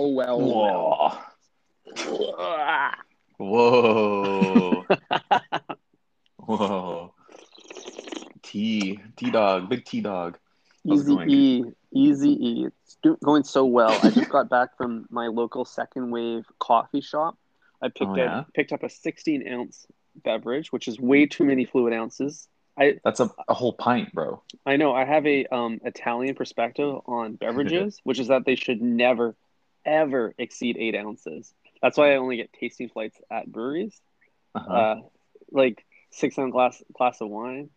well, well, well. Whoa. Whoa. Whoa. T T dog, big T dog. Easy? E, easy E. It's do- going so well. I just got back from my local second wave coffee shop. I picked Oh, up yeah? picked up a 16 ounce beverage, which is way too many fluid ounces. I That's a, a whole pint, bro. I know I have a um Italian perspective on beverages, which is that they should never, ever exceed eight ounces. That's why I only get tasting flights at breweries. Uh-huh. Uh, like six ounce glass glass of wine.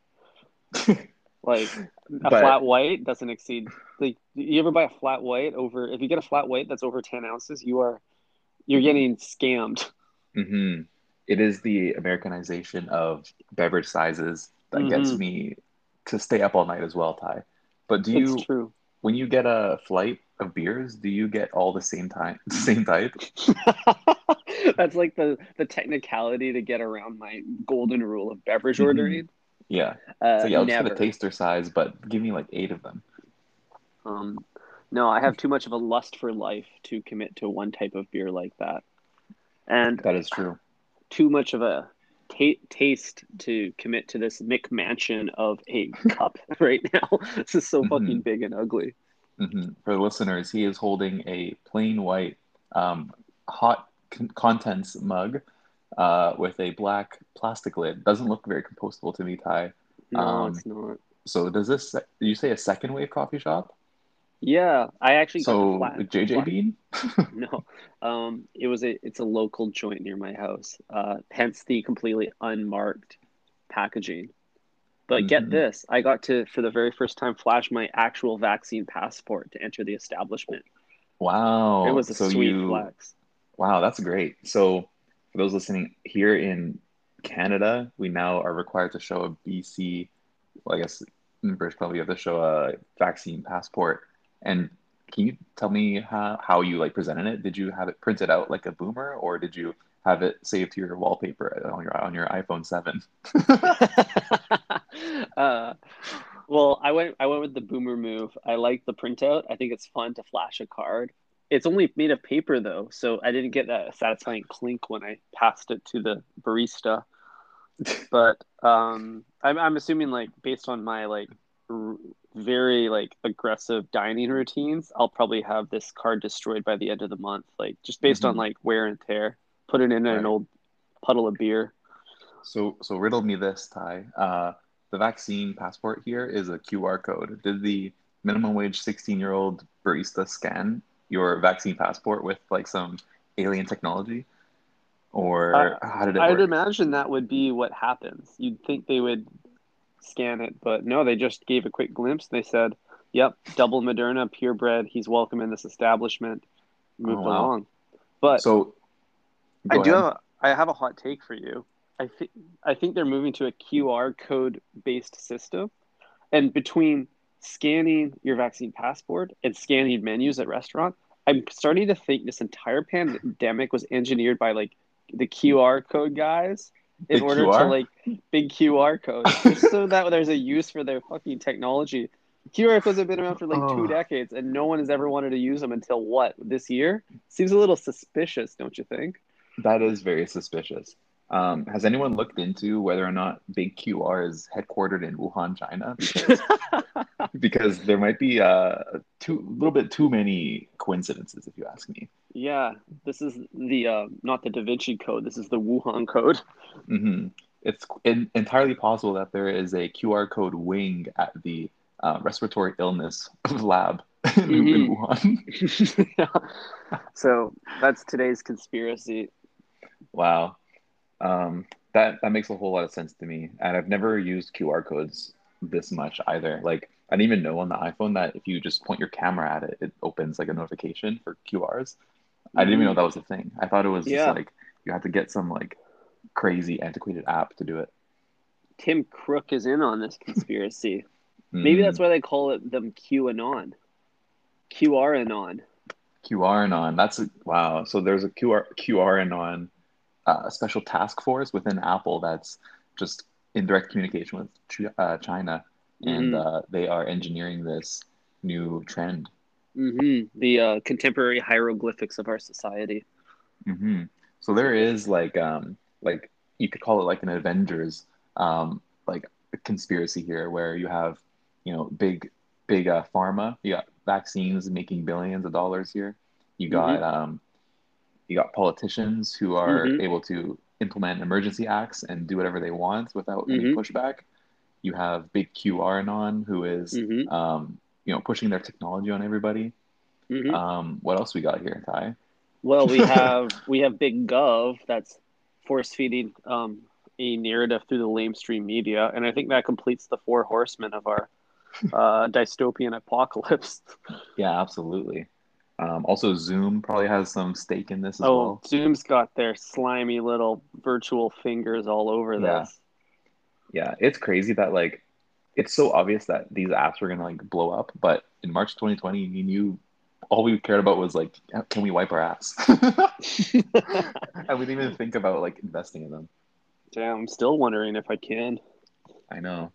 Like a But- flat white doesn't exceed. Like you ever buy a flat white over? If you get a flat white that's over ten ounces, you are you're getting scammed. hmm It is the Americanization of beverage sizes that gets Mhm. me to stay up all night as well, Ty. But do you, when you get a flight of beers, do you get all the same time, same type? that's like the the technicality to get around my golden rule of beverage Mhm. ordering. Yeah. Uh, So yeah, I'll just never. get a taster size, but give me like eight of them. Um, no, I have too much of a lust for life to commit to one type of beer like that, and That is true. too much of a taste to commit to this McMansion of a cup right now. This is so fucking big and ugly. Hmm For the listeners, he is holding a plain white um, hot con- contents mug uh, with a black plastic lid. Doesn't look very compostable to me, Ty. No, Um, it's not. So does this? You say a second wave coffee shop? Yeah, I actually So. JJ flat- Bean. No, um, it was a it's a local joint near my house. Uh, hence the completely unmarked packaging. But mm-hmm. get this, I got to, for the very first time, flash my actual vaccine passport to enter the establishment. Wow. It was a so sweet you, flex. Wow, that's great. So, for those listening here in Canada, we now are required to show a BC, well, I guess in British Columbia, you have to show a vaccine passport. And can you tell me how, how you like presented it? Did you have it printed out like a boomer or did you have it saved to your wallpaper on your on your iPhone 7? well, I went I went with the boomer move. I like the printout. I think it's fun to flash a card. It's only made of paper though, so I didn't get that satisfying clink when I passed it to the barista. But um, I'm I'm assuming like based on my like r- very like aggressive dining routines, I'll probably have this card destroyed by the end of the month. Like just based on Mhm. like wear and tear. Put it in Right. an old puddle of beer. So so riddle me this, Ty. Uh, the vaccine passport here is a QR code. Did the minimum wage 16 year old barista scan your vaccine passport with like some alien technology? Or Uh, how did it I'd work? imagine that would be what happens. You'd think they would scan it, but no, they just gave a quick glimpse. They said, "Yep, double Moderna, purebred. He's welcome in this establishment." Moved Oh, wow. along, but so I do have a, I have a hot take for you. I think I think they're moving to a QR code based system, and between scanning your vaccine passport and scanning menus at restaurants, I'm starting to think this entire pandemic was engineered by like the QR code guys in Big order to like big QR codes, just so that there's a use for their fucking technology. QR codes have been around for like Oh. two decades, and no one has ever wanted to use them until what this year? Seems a little suspicious, don't you think? that is very suspicious. Um, has anyone looked into whether or not Big QR is headquartered in Wuhan, China? Because, because there might be uh, too, a little bit too many coincidences, if you ask me. yeah, this is the uh, not the Da Vinci Code. This is the Wuhan Code. hmm It's en- entirely possible that there is a QR code wing at the uh, respiratory illness lab in, in Mhm. Wuhan. yeah. So that's today's conspiracy. wow, um, that that makes a whole lot of sense to me. And I've never used QR codes this much either. Like I didn't even know on the iPhone that if you just point your camera at it, it opens like a notification for QRs. I didn't even know that was a thing. I thought it was Yeah. just like you had to get some like crazy antiquated app to do it. Tim Crook is in on this conspiracy. Maybe Mm. that's why they call it them QAnon. QR anon. QR anon. That's a, wow. So there's a QR QR uh, special task force within Apple that's just in direct communication with Ch- uh, China, and uh, they are engineering this new trend. hmm The uh, contemporary hieroglyphics of our society. hmm So there is like um like you could call it like an Avengers um like conspiracy here where you have you know big big uh, pharma. You got vaccines making billions of dollars here. You got um you got politicians who are Mhm. able to implement emergency acts and do whatever they want without any Mhm. pushback you have big QAnon who is, Mhm. um you know pushing their technology on everybody hmm um what else we got here Ty Well, we have we have Big Gov that's force feeding um, a narrative through the lamestream media, and I think that completes the four horsemen of our uh, dystopian apocalypse. yeah absolutely um also Zoom probably has some stake in this as oh, well Zoom's got their slimy little virtual fingers all over Yeah. this. Yeah, it's crazy that like it's so obvious that these apps were gonna like blow up, but in March 2020, me knew all we cared about was like, can we wipe our ass? and we didn't even think about like investing in them. Damn, I'm still wondering if I can. I know.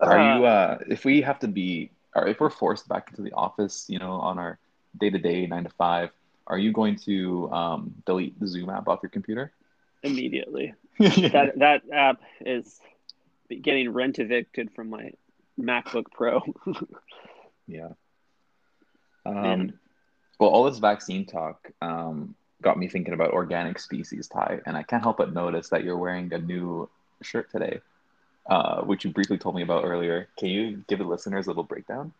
Are you uh if we have to be or if we're forced back into the office, you know, on our day to day nine to five, are you going to um delete the Zoom app off your computer? immediately? That that app is getting rent evicted from my MacBook Pro. Yeah. Um, Man. well, all this vaccine talk um, got me thinking about organic species, Ty, and I can't help but notice that you're wearing a new shirt today, uh, which you briefly told me about earlier. Can you give the listeners a little breakdown?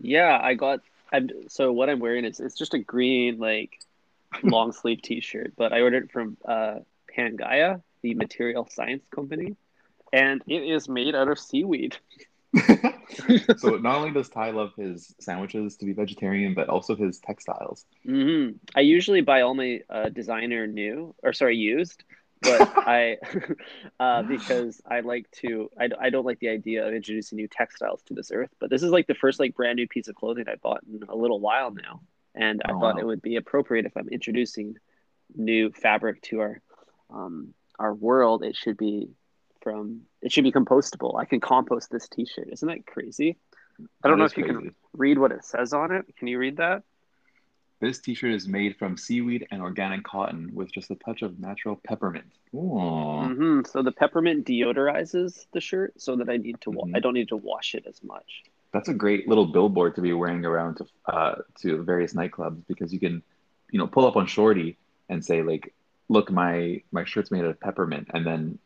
Yeah, I got. I'm so what I'm wearing is it's just a green like long sleeve T-shirt, but I ordered it from uh, Pangaia, the material science company, and it is made out of seaweed. so not only does Ty love his sandwiches to be vegetarian, but also his textiles. hmm I usually buy all my uh, designer new or sorry used, but I uh, because I like to I, I don't like the idea of introducing new textiles to this earth. But this is like the first like brand new piece of clothing I bought in a little while now, and I Oh, thought wow. it would be appropriate if I'm introducing new fabric to our um, our world. It should be from it should be compostable. I can compost this T-shirt. Isn't that crazy? I don't That know if you can read what it says on it. Can you read that? This T-shirt is made from seaweed and organic cotton with just a touch of natural peppermint. Ooh. hmm So the peppermint deodorizes the shirt, so that I need to wa- Mhm. I don't need to wash it as much. That's a great little billboard to be wearing around to uh, to various nightclubs because you can, you know, pull up on Shorty and say like, "Look, my my shirt's made of peppermint," and then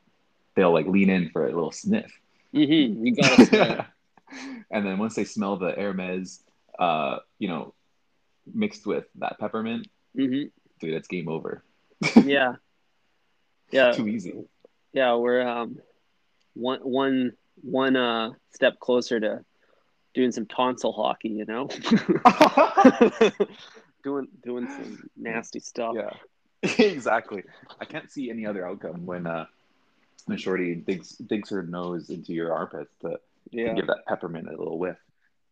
they'll like lean in for a little sniff. Mm-hmm. You got it. and then once they smell the Hermes, uh, you know, mixed with that peppermint, hmm dude, it's game over. Yeah, yeah, Too easy. yeah. We're um one one one uh step closer to doing some tonsil hockey. You know, doing doing some nasty stuff. Yeah, exactly. I can't see any other outcome when uh when Shorty digs digs her nose into your armpits to, to give that peppermint a little whiff.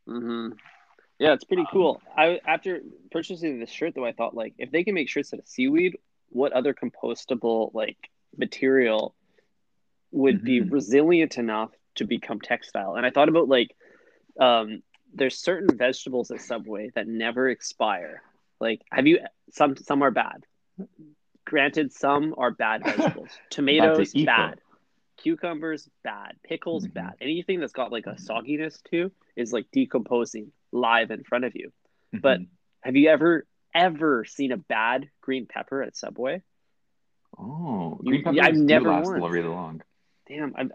hmm Yeah, it's pretty Um, cool. I after purchasing this shirt though, I thought like if they can make shirts out of seaweed, what other compostable like material would be Mhm. resilient enough to become textile? And I thought about like um there's certain vegetables at Subway that never expire. Like have you some some are bad. Granted, some are bad vegetables. Tomatoes, bad. Cucumbers, bad. Pickles, Mhm. bad. Anything that's got like a sogginess to is like decomposing live in front of you. But- Mhm. Have you ever ever seen a bad green pepper at Subway? oh, green peppers yeah, I've never last really long. Damn, I'm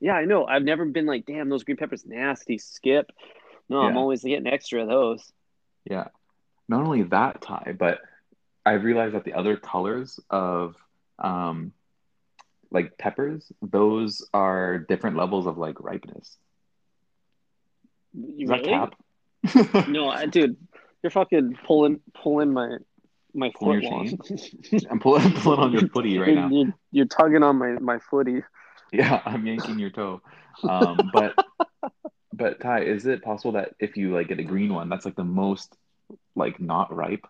yeah, I know. I've never been like, damn, those green peppers nasty. Skip. No, I'm always getting extra of those. Yeah. Not only that, Ty, but I've realized that the other colors of um like peppers, those are different levels of like ripeness. You Is that really? cap? No, I, dude, you're fucking pulling pulling my my Pulling foot long. I'm pulling, pulling on your footy right now. You're, you're tugging on my my footy. Yeah, I'm yanking your toe. Um, but but Ty, is it possible that if you like get a green one, that's like the most like not ripe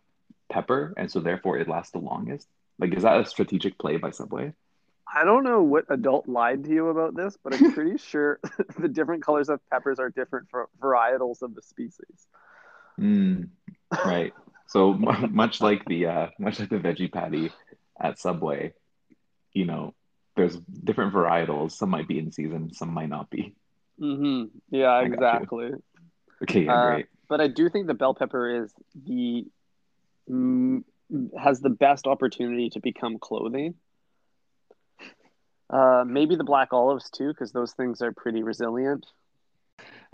pepper, and so therefore it lasts the longest? Like, is that a strategic play by Subway? I don't know what adult lied to you about this, but I'm pretty sure the different colors of peppers are different for varietals of the species. Mm, right. So much like the uh, much like the veggie patty at Subway, you know, there's different varietals. Some might be in season, some might not be. hmm Yeah, I exactly. Okay, yeah, Uh, great. but I do think the bell pepper is the mm, has the best opportunity to become clothing. Uh, maybe the black olives too, because those things are pretty resilient.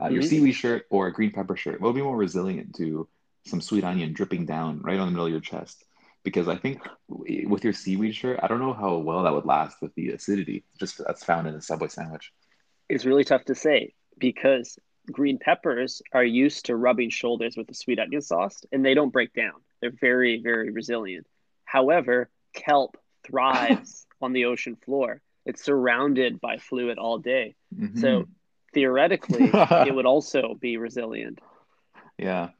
Uh, your hmm seaweed shirt or a green pepper shirt will be more resilient to some sweet onion dripping down right on the middle of your chest. Because I think with your seaweed shirt, I don't know how well that would last with the acidity just that's found in a Subway sandwich. It's really tough to say because green peppers are used to rubbing shoulders with the sweet onion sauce, and they don't break down. They're very, very resilient. However, kelp thrives on the ocean floor. It's surrounded by fluid all day. hmm So theoretically, it would also be resilient. Yeah.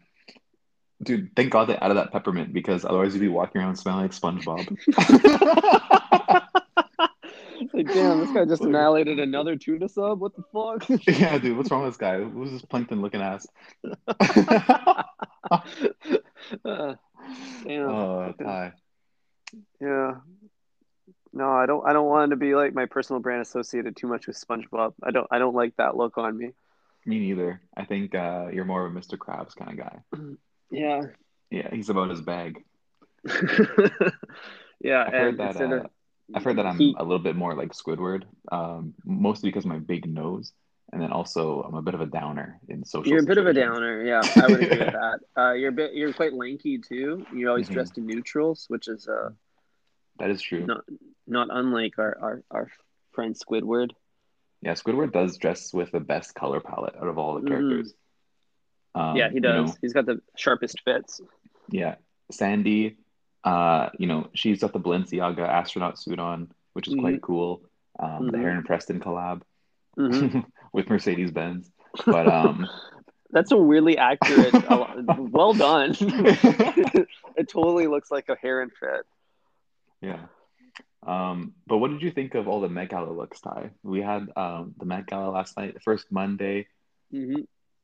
Dude, thank God they added that peppermint because otherwise you'd be walking around smelling like SpongeBob. Like, damn, this guy just annihilated another tuna sub. What the fuck? Yeah, dude, what's wrong with this guy? Who's this plankton looking ass? Uh, damn. Oh, Ty. Yeah. No, I don't. I don't want to be like my personal brand associated too much with SpongeBob. I don't. I don't like that look on me. Me neither. I think uh, you're more of a Mr. Krabs kind of guy. Yeah. Yeah, he's about his bag. yeah, I've heard that. Uh, I've heard that I'm he, a little bit more like Squidward, um, mostly because of my big nose, and then also I'm a bit of a downer in social you're a bit of a downer. Yeah, I would agree with that. Uh, you're a bit. You're quite lanky too. You're always hmm dressed in neutrals, which is uh That is true. not not unlike our our, our friend Squidward. Yeah, Squidward does dress with the best color palette out of all the hmm characters. Yeah, Um, he you does. know, He's got the sharpest fits. yeah, Sandy, uh, you know, she's got the Balenciaga astronaut suit on, which is hmm quite cool. Um, the hmm Heron Preston collab hmm with Mercedes Benz. But um, That's a really accurate. Well done. it totally looks like a heron fit. Yeah. Um, but what did you think of all the Met Gala looks, Ty? We had um the Met Gala last night, the first Monday. hmm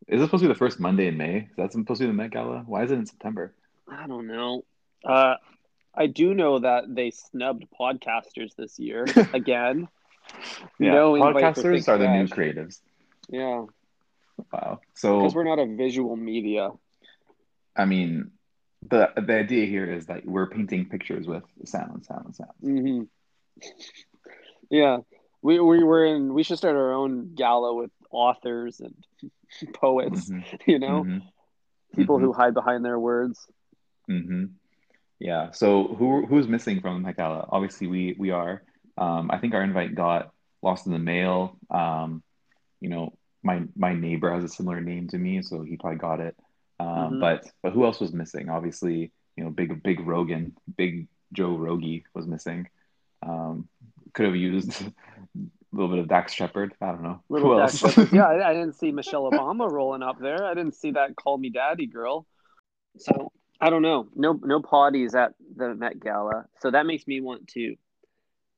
Is it supposed to be the first Monday in May? Is that supposed to be the Met Gala? Why is it in September? I don't know. Uh, I do know that they snubbed podcasters this year again. Yeah, No podcasters are the new creatives. Yeah, Wow. So because we're not a visual media. I mean, the the idea here is that we're painting pictures with sound, sound, sound. hmm Yeah, we we were in. We should start our own gala with authors and poets. hmm You know, hmm people who hide behind their words. hmm Yeah. So who who's missing from the Gala? Obviously, we we are. Um, I think our invite got lost in the mail. Um, you know, my my neighbor has a similar name to me, so he probably got it. Um, hmm but but who else was missing? Obviously, you know, big big Rogan, big Joe Rogie was missing. Um, could have used a little bit of Dax Shepard. I don't know. Little Who Dax else? Shepard. Yeah, I, I didn't see Michelle Obama rolling up there. I didn't see that "Call Me Daddy" girl. So I don't know. No, no potties at the Met Gala. So that makes me want to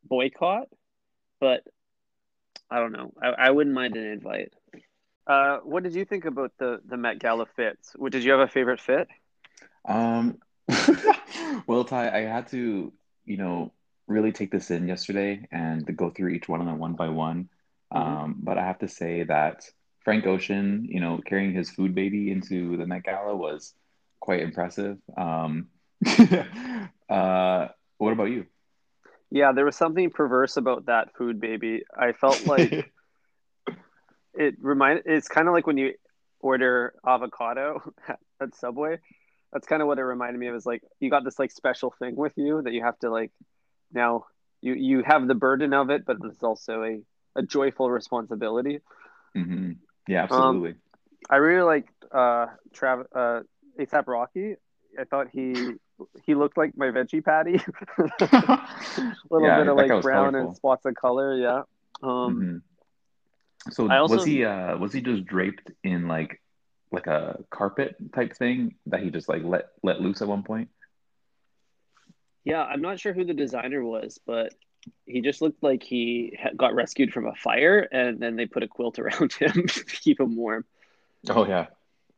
boycott. But I don't know. I, I wouldn't mind an invite. Uh, what did you think about the the Met Gala fits? What- Did you have a favorite fit? Um, well, Ty, I had to, you know, really take this in yesterday and go through each one of them one by one. hmm Um, but I have to say that Frank Ocean, you know, carrying his food baby into the Met Gala was quite impressive. Um, uh, what about you? Yeah, there was something perverse about that food baby. I felt like it remind. It's kind of like when you order avocado at, at Subway. That's kind of what it reminded me of. Is like you got this like special thing with you that you have to like now you you have the burden of it, but it's also a a joyful responsibility. hmm Yeah, Um, absolutely. I really liked uh Trav uh ASAP Rocky. I thought he he looked like my veggie patty. a little Yeah, bit of like was brown and spots of color, yeah. Um hmm So also was he uh was he just draped in like like a carpet type thing that he just like let let loose at one point? yeah, I'm not sure who the designer was, but he just looked like he got rescued from a fire and then they put a quilt around him to keep him warm. Oh yeah.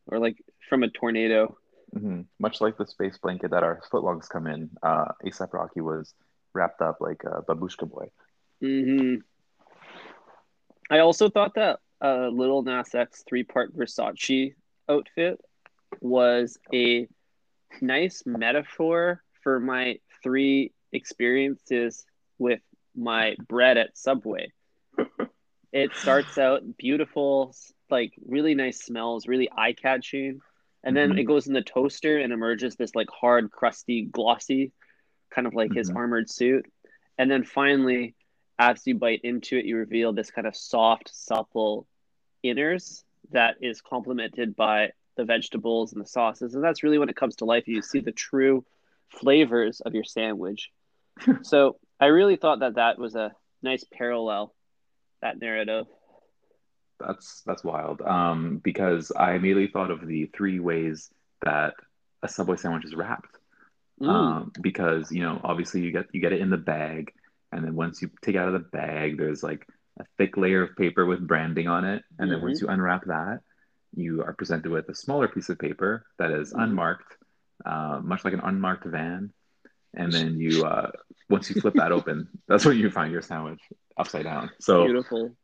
or like from a tornado. hmm Much like the space blanket that our footlongs come in, uh, ASAP Rocky was wrapped up like a babushka boy. hmm I also thought that uh, Lil Nas X three part Versace outfit was a nice metaphor for my three experiences with my bread at Subway. it starts out beautiful, like really nice smells, really eye catching. And then Mhm. it goes in the toaster and emerges this like hard, crusty, glossy, kind of like his Mhm. armored suit. And then finally, as you bite into it, you reveal this kind of soft, supple inners that is complemented by the vegetables and the sauces. And that's really when it comes to life. You see the true flavors of your sandwich. so I really thought that that was a nice parallel, that narrative. That's that's wild. Um, because I immediately thought of the three ways that a Subway sandwich is wrapped. Mm. Um, because you know, obviously you get you get it in the bag, and then once you take it out of the bag, there's like a thick layer of paper with branding on it, and then once you unwrap that, you are presented with a smaller piece of paper that is Mhm. unmarked, uh, much like an unmarked van, and then you uh, once you flip that open, that's where you find your sandwich upside down. So Beautiful.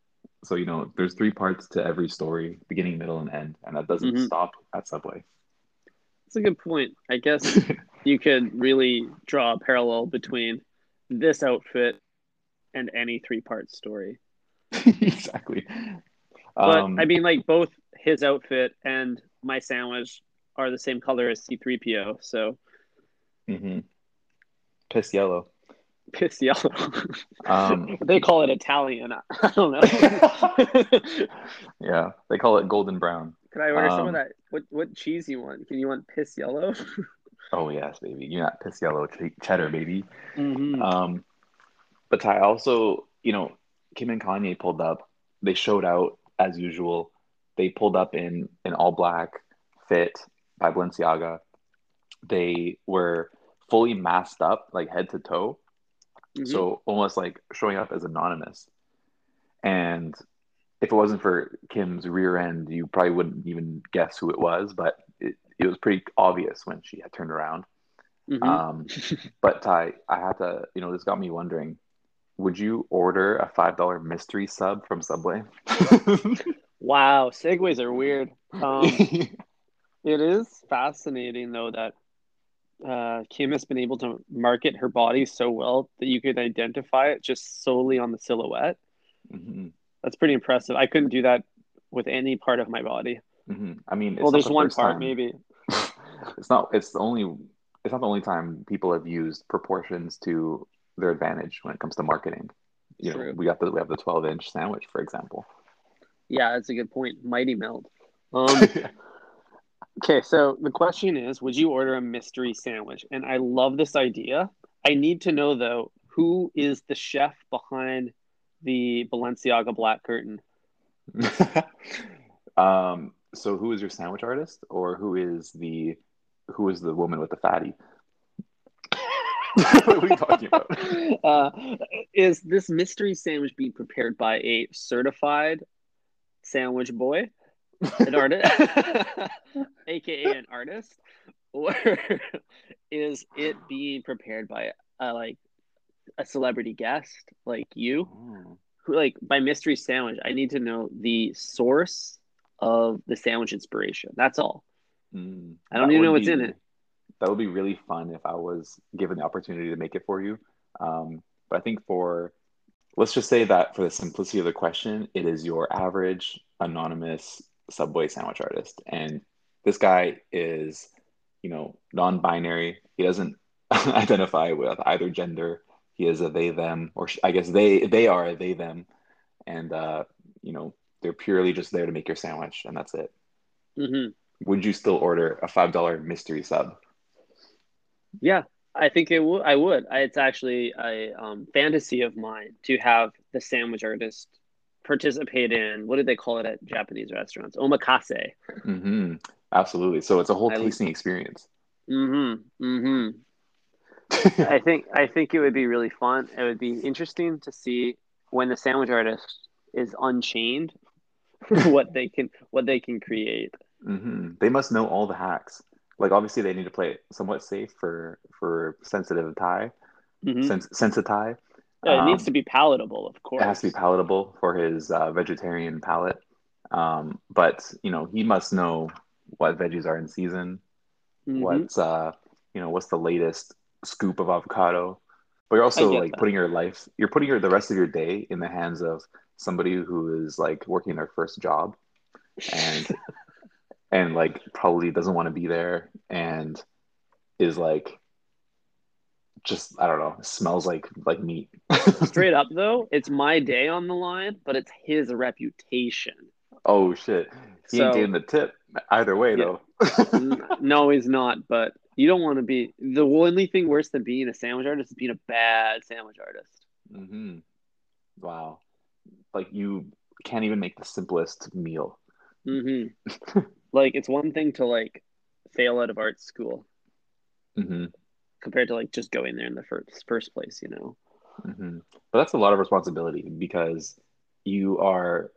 so you know, there's three parts to every story, beginning, middle, and end, and that doesn't Mhm. stop at Subway. That's a good point. I guess you could really draw a parallel between this outfit and any three part story. exactly. But Um, I mean, like both his outfit and my sandwich are the same color as C3PO. So mm-hmm. Piss yellow. piss yellow. Um, they call it Italian. I don't know. yeah, they call it golden brown. Can I order some Um, of that? What what cheese you want? Can you want piss yellow? Oh yes, baby. You're not piss yellow ch- cheddar, baby. mm-hmm. Um, but Ty also, you know, Kim and Kanye pulled up. They showed out as usual. They pulled up in an all black fit by Balenciaga. They were fully masked up, like head to toe. Mm-hmm. So almost like showing up as anonymous. And if it wasn't for Kim's rear end, you probably wouldn't even guess who it was, but it, it was pretty obvious when she had turned around. Mhm. Um, but Ty, I had to, you know, this got me wondering, would you order a $5 mystery sub from Subway? wow, segues are weird. Um, It is fascinating though that uh, Kim has been able to market her body so well that you could identify it just solely on the silhouette. Mhm, That's pretty impressive. I couldn't do that with any part of my body. mhm. I mean, it's well, not there's the one first part time- maybe. It's not it's the only it's not the only time people have used proportions to their advantage when it comes to marketing. You know, we got the we have the 12 inch sandwich, for example. Yeah, that's a good point. Mighty melt. Um, okay, so the question is, would you order a mystery sandwich? And I love this idea. I need to know though, who is the chef behind the Balenciaga black curtain? um, so who is your sandwich artist, or who is the who is the woman with the fatty? what are we talking about? Uh, is this mystery sandwich being prepared by a certified sandwich boy, an artist, aka an artist, or is it being prepared by a, like a celebrity guest like you? Oh. Who like by mystery sandwich? I need to know the source of the sandwich inspiration. That's all. Mm, I don't even know what's be- in it. That would be really fun if I was given the opportunity to make it for you. Um, but I think for let's just say that for the simplicity of the question, it is your average anonymous Subway sandwich artist, and this guy is, you know, non-binary. He doesn't identify with either gender. He is a they them, or sh- I guess they they are a they them, and uh, you know they're purely just there to make your sandwich, and that's it. hmm Would you still order a five dollar mystery sub? Yeah, I think it would. I would. I, it's actually a um, fantasy of mine to have the sandwich artist participate in what do they call it at Japanese restaurants? Omakase. hmm Absolutely. So it's a whole I- tasting experience. Mm-hmm. Mm-hmm. I think I think it would be really fun. It would be interesting to see when the sandwich artist is unchained, what they can what they can create. Hmm They must know all the hacks. Like obviously they need to play it somewhat safe for for sensitive Ty, hmm sens sensitive. Yeah, it Um, needs to be palatable, of course. it has to be palatable for his uh, vegetarian palate. Um, but you know he must know what veggies are in season. hmm What's uh you know what's the latest scoop of avocado? But you're also like that. putting your life, you're putting your the rest of your day in the hands of somebody who is like working their first job and and like probably doesn't want to be there and is like just I don't know, smells like like meat. Straight up though, it's my day on the line, but it's his reputation. Oh shit. He ain't So getting the tip either way yeah, though. no, he's not. But you don't want to be the only thing worse than being a sandwich artist is being a bad sandwich artist. hmm Wow. Like you can't even make the simplest meal. hmm Like it's one thing to like fail out of art school hmm compared to like just going there in the first first place. You know. hmm But that's a lot of responsibility because you are,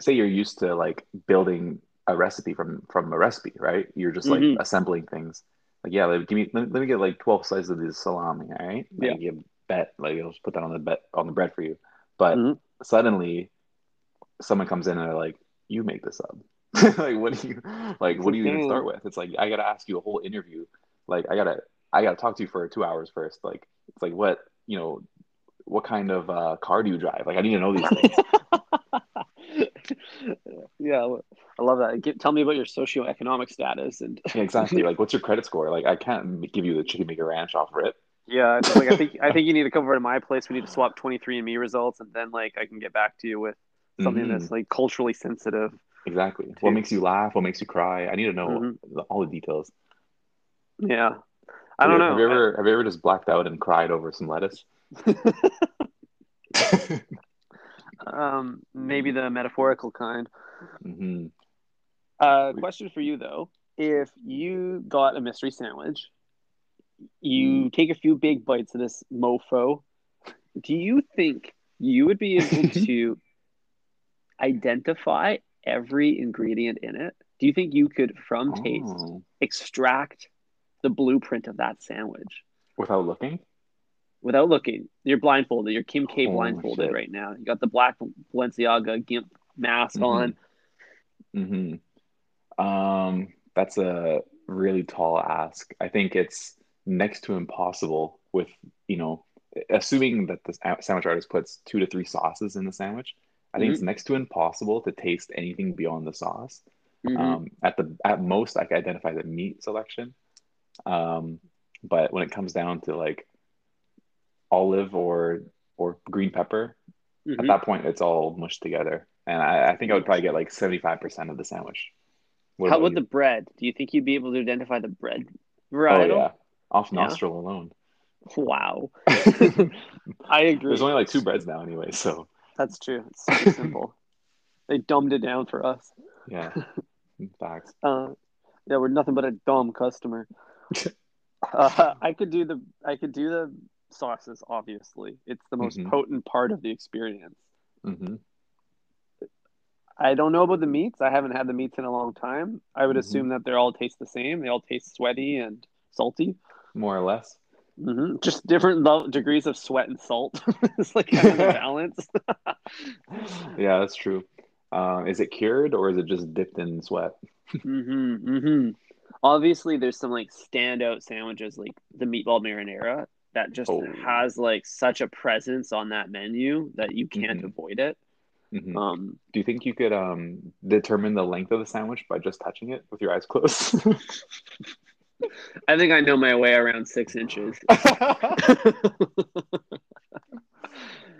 say you're used to like building a recipe from from a recipe, right? You're just like hmm assembling things. Like, yeah, like, give me let, me let me get like 12 slices of this salami, all right? Yeah. Like you bet, like I'll just put that on the bet on the bread for you. But hmm suddenly someone comes in and they're like, you make this up. like what do you like what do you even start with? It's like I gotta ask you a whole interview. Like I gotta I gotta talk to you for two hours first. Like it's like what you know what kind of uh, car do you drive? Like I need to know these things. yeah, I love that. Give, tell me about your socioeconomic status and Yeah, exactly. Like what's your credit score? Like I can't give you the chicken maker ranch off rip. yeah, like I think I think you need to come over to my place. We need to swap 23andMe results, and then like I can get back to you with something hmm that's like culturally sensitive Exactly. What makes you laugh? What makes you cry? I need to know hmm all the details. Yeah, I Have don't you, have know. you I, ever have you ever just blacked out and cried over some lettuce? um, maybe the metaphorical kind. hmm Uh, question for you though: If you got a mystery sandwich, you take a few big bites of this mofo. Do you think you would be able to identify every ingredient in it? Do you think you could, from taste, Oh, extract the blueprint of that sandwich without looking? without looking? You're blindfolded. You're Kim K Oh blindfolded shit. right now. You got the black Balenciaga gimp mask hmm on. hmm Um, that's a really tall ask. I think it's next to impossible with, you know, assuming that the sandwich artist puts two to three sauces in the sandwich. I think it's hmm next to impossible to taste anything beyond the sauce. hmm Um, at the at most, I can identify the meat selection. Um, but when it comes down to like olive or or green pepper, at hmm that point, it's all mushed together. And I, I think I would probably get like 75% of the sandwich. What How about about the bread? Do you think you'd be able to identify the bread Oh yeah, off Yeah. nostril alone. Wow. I agree. There's only like two breads now anyway, so That's true. It's super simple. They dumbed it down for us. yeah, facts. Uh, yeah, we're nothing but a dumb customer. Uh, I could do the I could do the sauces. Obviously, it's the most hmm potent part of the experience. hmm I don't know about the meats. I haven't had the meats in a long time. I would hmm assume that they all taste the same. They all taste sweaty and salty. More or less. Hmm Just different lo- degrees of sweat and salt. it's like kind of balance. Yeah, that's true. Um, is it cured or is it just dipped in sweat? hmm hmm Obviously, there's some like standout sandwiches, like the meatball marinara, that just Oh. has like such a presence on that menu that you can't hmm avoid it. hmm Um, Do you think you could um determine the length of the sandwich by just touching it with your eyes closed? I think I know my way around six inches.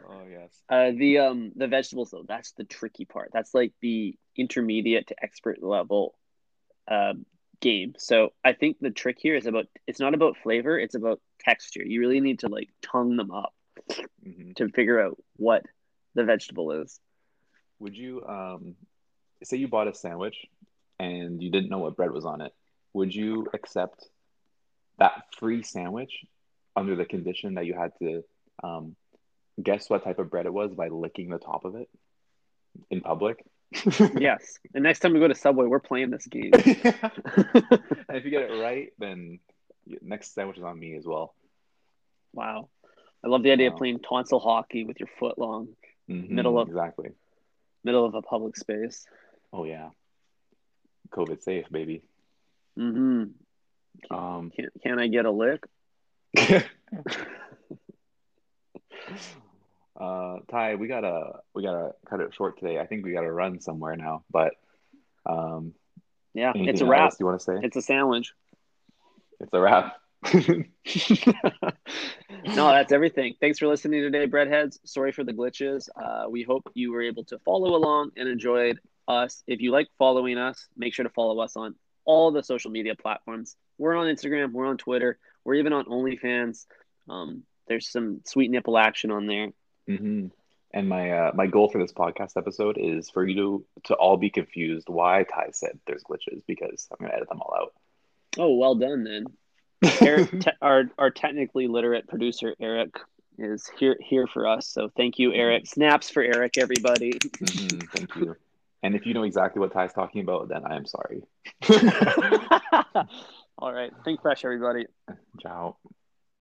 Oh yes. Uh, the um the vegetables though, that's the tricky part. That's like the intermediate to expert level um game. So I think the trick here is about it's not about flavor, it's about texture. You really need to like tongue them up hmm to figure out what the vegetable is. Would you um say you bought a sandwich and you didn't know what bread was on it? Would you accept that free sandwich under the condition that you had to um guess what type of bread it was by licking the top of it in public? yes. And next time we go to Subway, we're playing this game. and if you get it right, then next sandwich is on me as well. wow. I love the idea Wow. of playing tonsil hockey with your foot long, Mhm, Middle of- exactly. middle of a public space. Oh yeah, COVID safe, baby. Hmm Um, Can, can I get a lick? uh, Ty, we gotta we gotta cut it short today. I think we gotta run somewhere now. But um, Yeah, it's a wrap. you want to say? It's a sandwich. It's a wrap. no, that's everything. Thanks for listening today, Breadheads. Sorry for the glitches. Uh, we hope you were able to follow along and enjoyed us. If you like following us, make sure to follow us on all the social media platforms. We're on Instagram, we're on Twitter, we're even on OnlyFans. Um, there's some sweet nipple action on there. hmm And my uh, my goal for this podcast episode is for you to to all be confused why Ty said there's glitches because I'm gonna edit them all out. Oh, well done then. Eric, te- our our technically literate producer Eric is here here for us. So thank you, Eric. Snaps for Eric, everybody. Mhm, Thank you. And if you know exactly what Ty's talking about, then I am sorry. All right. Think fresh, everybody. Ciao.